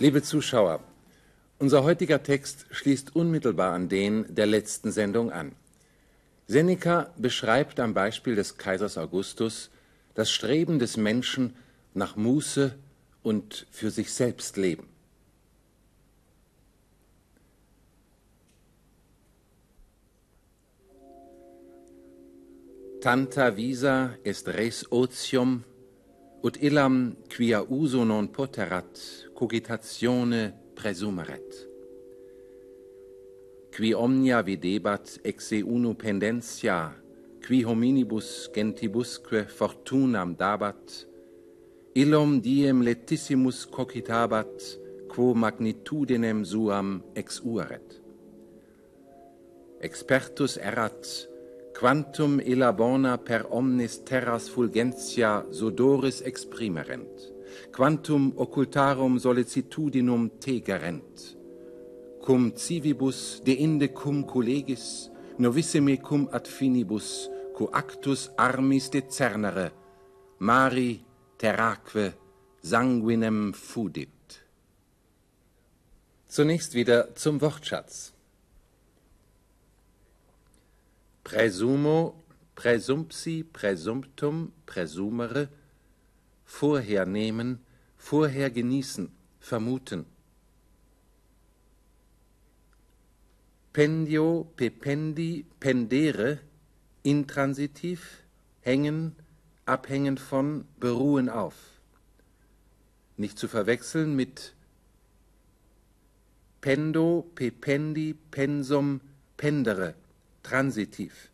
Liebe Zuschauer, unser heutiger Text schließt unmittelbar an den der letzten Sendung an. Seneca beschreibt am Beispiel des Kaisers Augustus das Streben des Menschen nach Muße und für sich selbst Leben. Tanta visa est res otium ut illam quia uso non poterat cogitatione presumeret qui omnia videbat exe uno pendentia qui hominibus gentibusque fortunam dabat illum diem letissimus cogitabat quo magnitudinem suam exueret expertus erat quantum illa bona per omnis terras fulgentia sudoris exprimerent, quantum occultarum sollicitudinum tegerent, cum civibus deinde cum collegis, novissime cum ad finibus, co actus armis decernere, mari terraque sanguinem fudit. Zunächst wieder zum Wortschatz. Präsumo, präsumpsi, präsumptum, präsumere, vorhernehmen, vorher genießen, vermuten. Pendio, pependi, pendere, intransitiv, hängen, abhängen von, beruhen auf. Nicht zu verwechseln mit pendo, pependi, pensum, pendere, transitiv.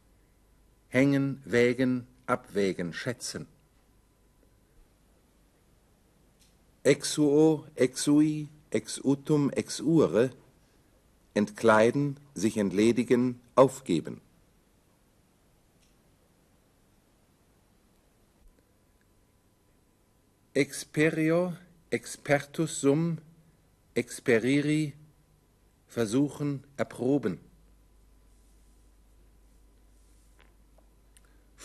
Hängen, wägen, abwägen, schätzen. Exuo, exui, exutum, exure, entkleiden, sich entledigen, aufgeben. Experio, expertus sum, experiri, versuchen, erproben.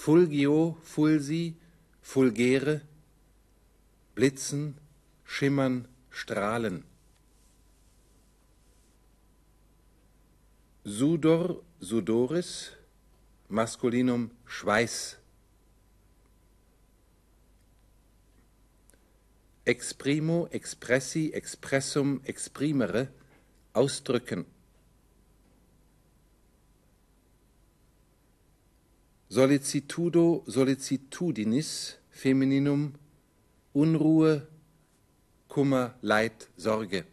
Fulgio, fulsi, fulgere, blitzen, schimmern, strahlen. Sudor, sudoris, Maskulinum Schweiß. Exprimo, expressi, expressum, exprimere, ausdrücken. Sollicitudo, sollicitudinis, Femininum, Unruhe, Kummer, Leid, Sorge.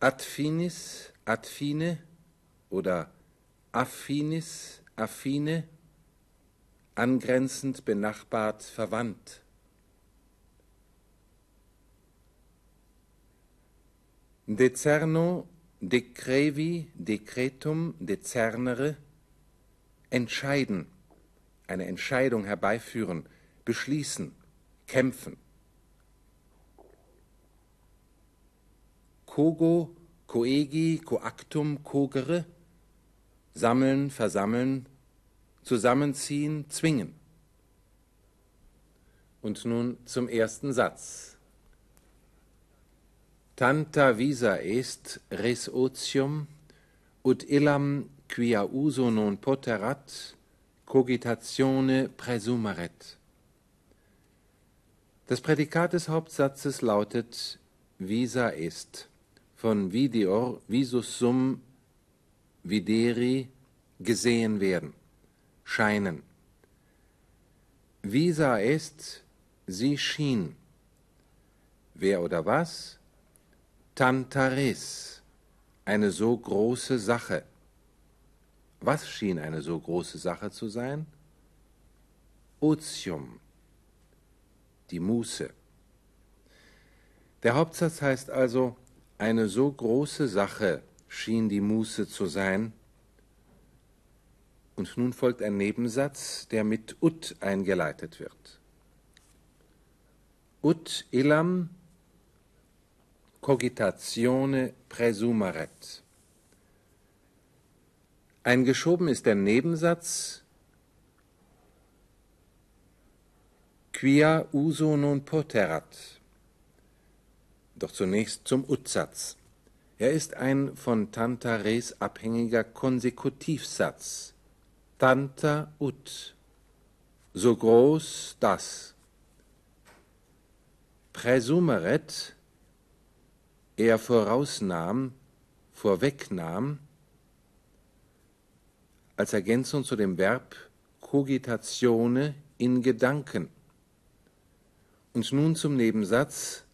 Ad finis, ad fine oder affinis, affine, angrenzend, benachbart, verwandt. Decerno, decrevi, decretum, decernere, entscheiden, eine Entscheidung herbeiführen, beschließen, kämpfen. Kogo, coegi, coactum, cogere, sammeln, versammeln, zusammenziehen, zwingen. Und nun zum ersten Satz. Tanta visa est res otium ut illam quia uso non poterat cogitatione presumeret. Das Prädikat des Hauptsatzes lautet visa est, von videor visus sum videri gesehen werden, scheinen. Visa est, sie schien. Wer oder was? Tantares, eine so große Sache. Was schien eine so große Sache zu sein? Otium, die Muße. Der Hauptsatz heißt also, eine so große Sache schien die Muße zu sein. Und nun folgt ein Nebensatz, der mit ut eingeleitet wird. Ut illam cogitatione presumeret. Eingeschoben ist der Nebensatz quia uso non poterat. Doch zunächst zum Utsatz. Er ist ein von Tanta res abhängiger Konsekutivsatz. Tanta ut. So groß das. Präsumeret, er vorausnahm, vorwegnahm, als Ergänzung zu dem Verb cogitatione in Gedanken. Und nun zum Nebensatz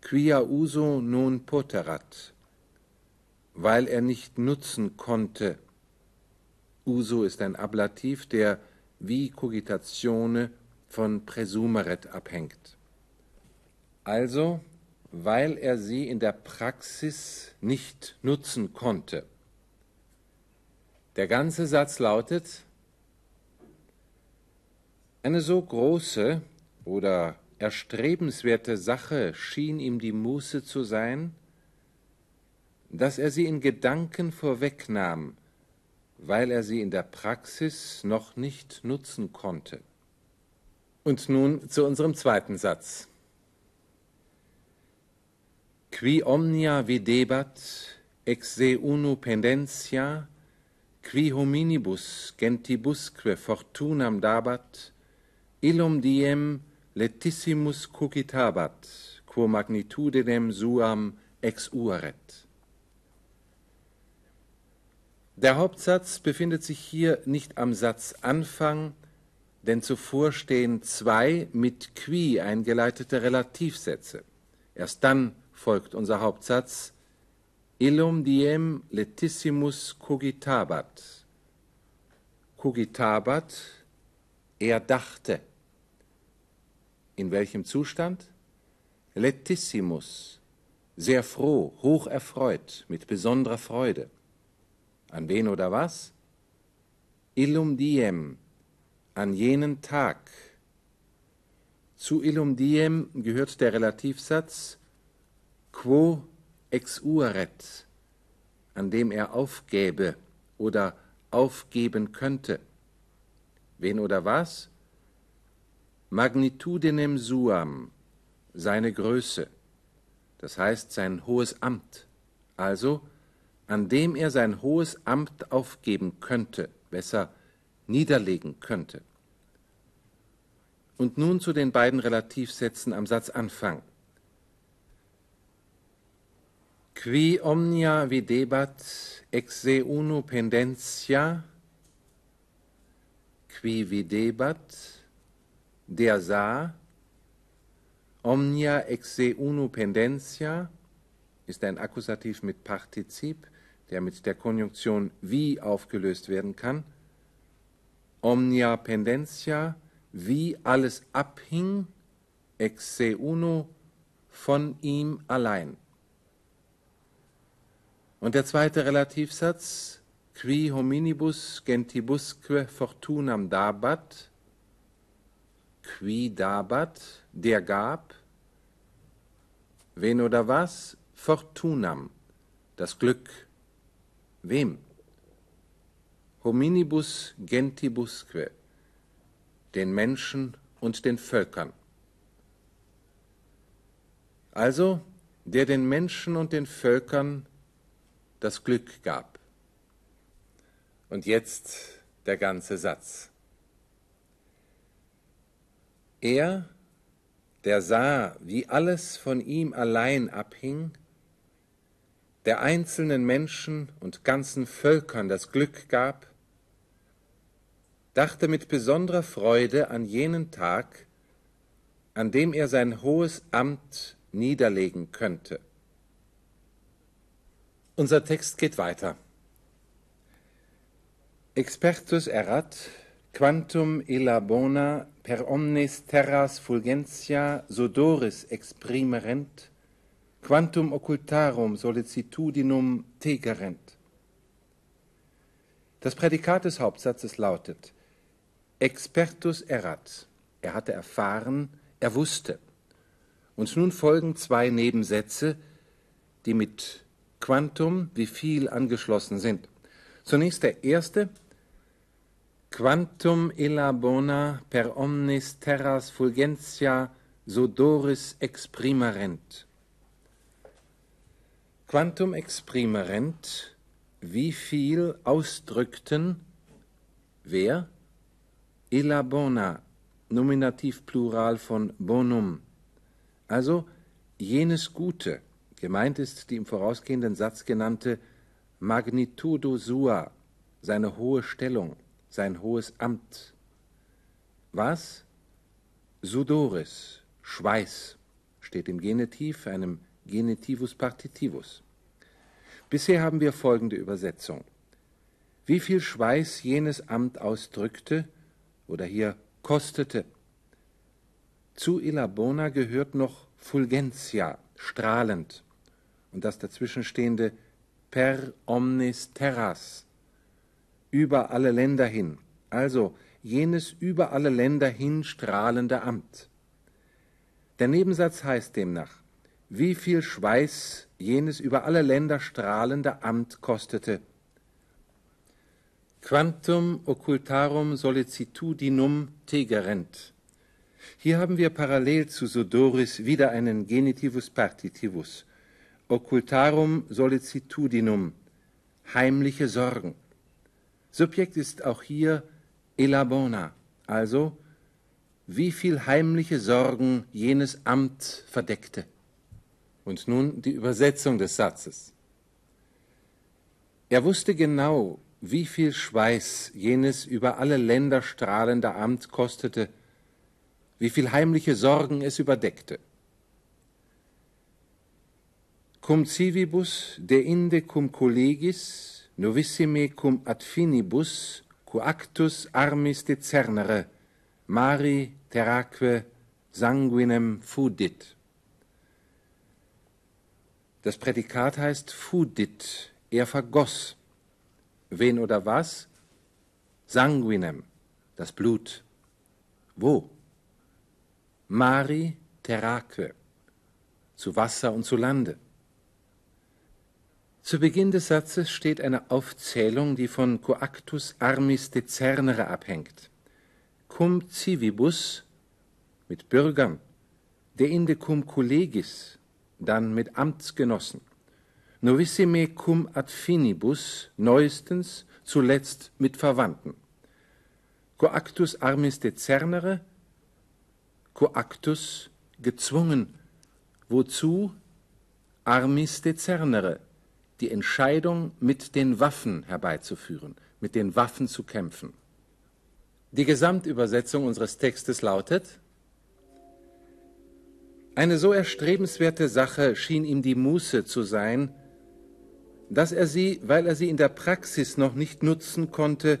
quia uso non poterat, weil er nicht nutzen konnte. Uso ist ein Ablativ, der wie cogitatione von presumeret abhängt. Also, weil er sie in der Praxis nicht nutzen konnte. Der ganze Satz lautet, eine so große oder erstrebenswerte Sache schien ihm die Muße zu sein, dass er sie in Gedanken vorwegnahm, weil er sie in der Praxis noch nicht nutzen konnte. Und nun zu unserem zweiten Satz. Qui omnia videbat, ex se uno pendentia, qui hominibus gentibusque fortunam dabat, illum diem letissimus cogitabat, quo magnitudinem suam exuaret. Der Hauptsatz befindet sich hier nicht am Satzanfang, denn zuvor stehen zwei mit qui eingeleitete Relativsätze. Erst dann folgt unser Hauptsatz Illum diem letissimus cogitabat. Cogitabat, er dachte. In welchem Zustand? Letissimus, sehr froh, hoch erfreut, mit besonderer Freude. An wen oder was? Illum diem, an jenen Tag. Zu illum diem gehört der Relativsatz quo exueret, an dem er aufgäbe oder aufgeben könnte. Wen oder was? magnitudinem suam, seine Größe, das heißt sein hohes Amt, also an dem er sein hohes Amt aufgeben könnte, besser niederlegen könnte. Und nun zu den beiden Relativsätzen am Satzanfang. Qui omnia videbat ex se uno pendentia, qui videbat, der sah, omnia ex se uno pendentia ist ein Akkusativ mit Partizip, der mit der Konjunktion wie aufgelöst werden kann. Omnia pendentia, wie alles abhing, ex se uno, von ihm allein. Und der zweite Relativsatz, qui hominibus gentibusque fortunam dabat, qui dabat, der gab, wen oder was? Fortunam, das Glück. Wem? Hominibus gentibusque, den Menschen und den Völkern. Also, der den Menschen und den Völkern das Glück gab. Und jetzt der ganze Satz. Er, der sah, wie alles von ihm allein abhing, der einzelnen Menschen und ganzen Völkern das Glück gab, dachte mit besonderer Freude an jenen Tag, an dem er sein hohes Amt niederlegen könnte. Unser Text geht weiter. Expertus erat quantum illa bona per omnes terras fulgentia sodoris exprimerent, quantum occultarum sollicitudinum tegerent. Das Prädikat des Hauptsatzes lautet Expertus erat. Er hatte erfahren, er wusste. Und nun folgen zwei Nebensätze, die mit Quantum wie viel angeschlossen sind. Zunächst der erste Quantum illa bona per omnis terras fulgentia sodoris exprimerent. Quantum exprimerent, wie viel ausdrückten, wer? Illa bona, Nominativ Plural von bonum. Also jenes Gute, gemeint ist die im vorausgehenden Satz genannte Magnitudo sua, seine hohe Stellung sein hohes Amt. Was? Sudoris, Schweiß, steht im Genitiv, einem Genitivus Partitivus. Bisher haben wir folgende Übersetzung. Wie viel Schweiß jenes Amt ausdrückte oder hier kostete. Zu Ilabona gehört noch Fulgentia, strahlend, und das dazwischenstehende per omnis terras, über alle Länder hin, also jenes über alle Länder hin strahlende Amt. Der Nebensatz heißt demnach, wie viel Schweiß jenes über alle Länder strahlende Amt kostete. Quantum occultarum sollicitudinum tegerent. Hier haben wir parallel zu Sodoris wieder einen Genitivus Partitivus. Occultarum sollicitudinum, heimliche Sorgen. Subjekt ist auch hier elabona, also wie viel heimliche Sorgen jenes Amt verdeckte. Und nun die Übersetzung des Satzes. Er wusste genau, wie viel Schweiß jenes über alle Länder strahlende Amt kostete, wie viel heimliche Sorgen es überdeckte. Cum civibus de inde cum collegis novissime cum ad finibus coactus armis decernere mari terraque sanguinem fudit. Das Prädikat heißt fudit, er vergoss. Wen oder was? Sanguinem, das Blut. Wo? Mari terraque, zu Wasser und zu Lande. Zu Beginn des Satzes steht eine Aufzählung, die von coactus armis decernere abhängt. Cum civibus mit Bürgern, de inde cum collegis, dann mit Amtsgenossen. Novissime cum ad finibus, neuestens, zuletzt mit Verwandten. Coactus armis decernere, coactus gezwungen, wozu armis decernere, die Entscheidung mit den Waffen herbeizuführen, mit den Waffen zu kämpfen. Die Gesamtübersetzung unseres Textes lautet, eine so erstrebenswerte Sache schien ihm die Muße zu sein, dass er sie, weil er sie in der Praxis noch nicht nutzen konnte,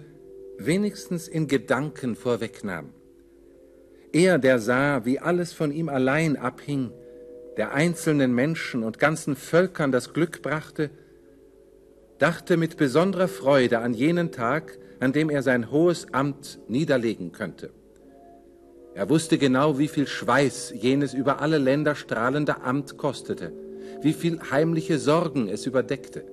wenigstens in Gedanken vorwegnahm. Er, der sah, wie alles von ihm allein abhing, der einzelnen Menschen und ganzen Völkern das Glück brachte, dachte mit besonderer Freude an jenen Tag, an dem er sein hohes Amt niederlegen könnte. Er wusste genau, wie viel Schweiß jenes über alle Länder strahlende Amt kostete, wie viel heimliche Sorgen es überdeckte.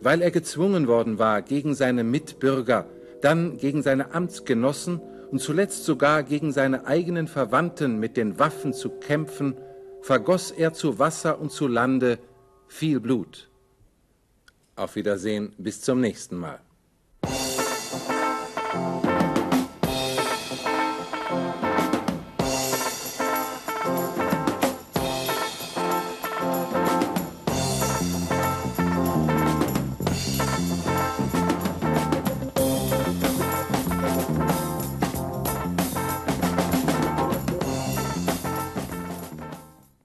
Weil er gezwungen worden war, gegen seine Mitbürger, dann gegen seine Amtsgenossen und zuletzt sogar gegen seine eigenen Verwandten mit den Waffen zu kämpfen, vergoss er zu Wasser und zu Lande viel Blut. Auf Wiedersehen, bis zum nächsten Mal.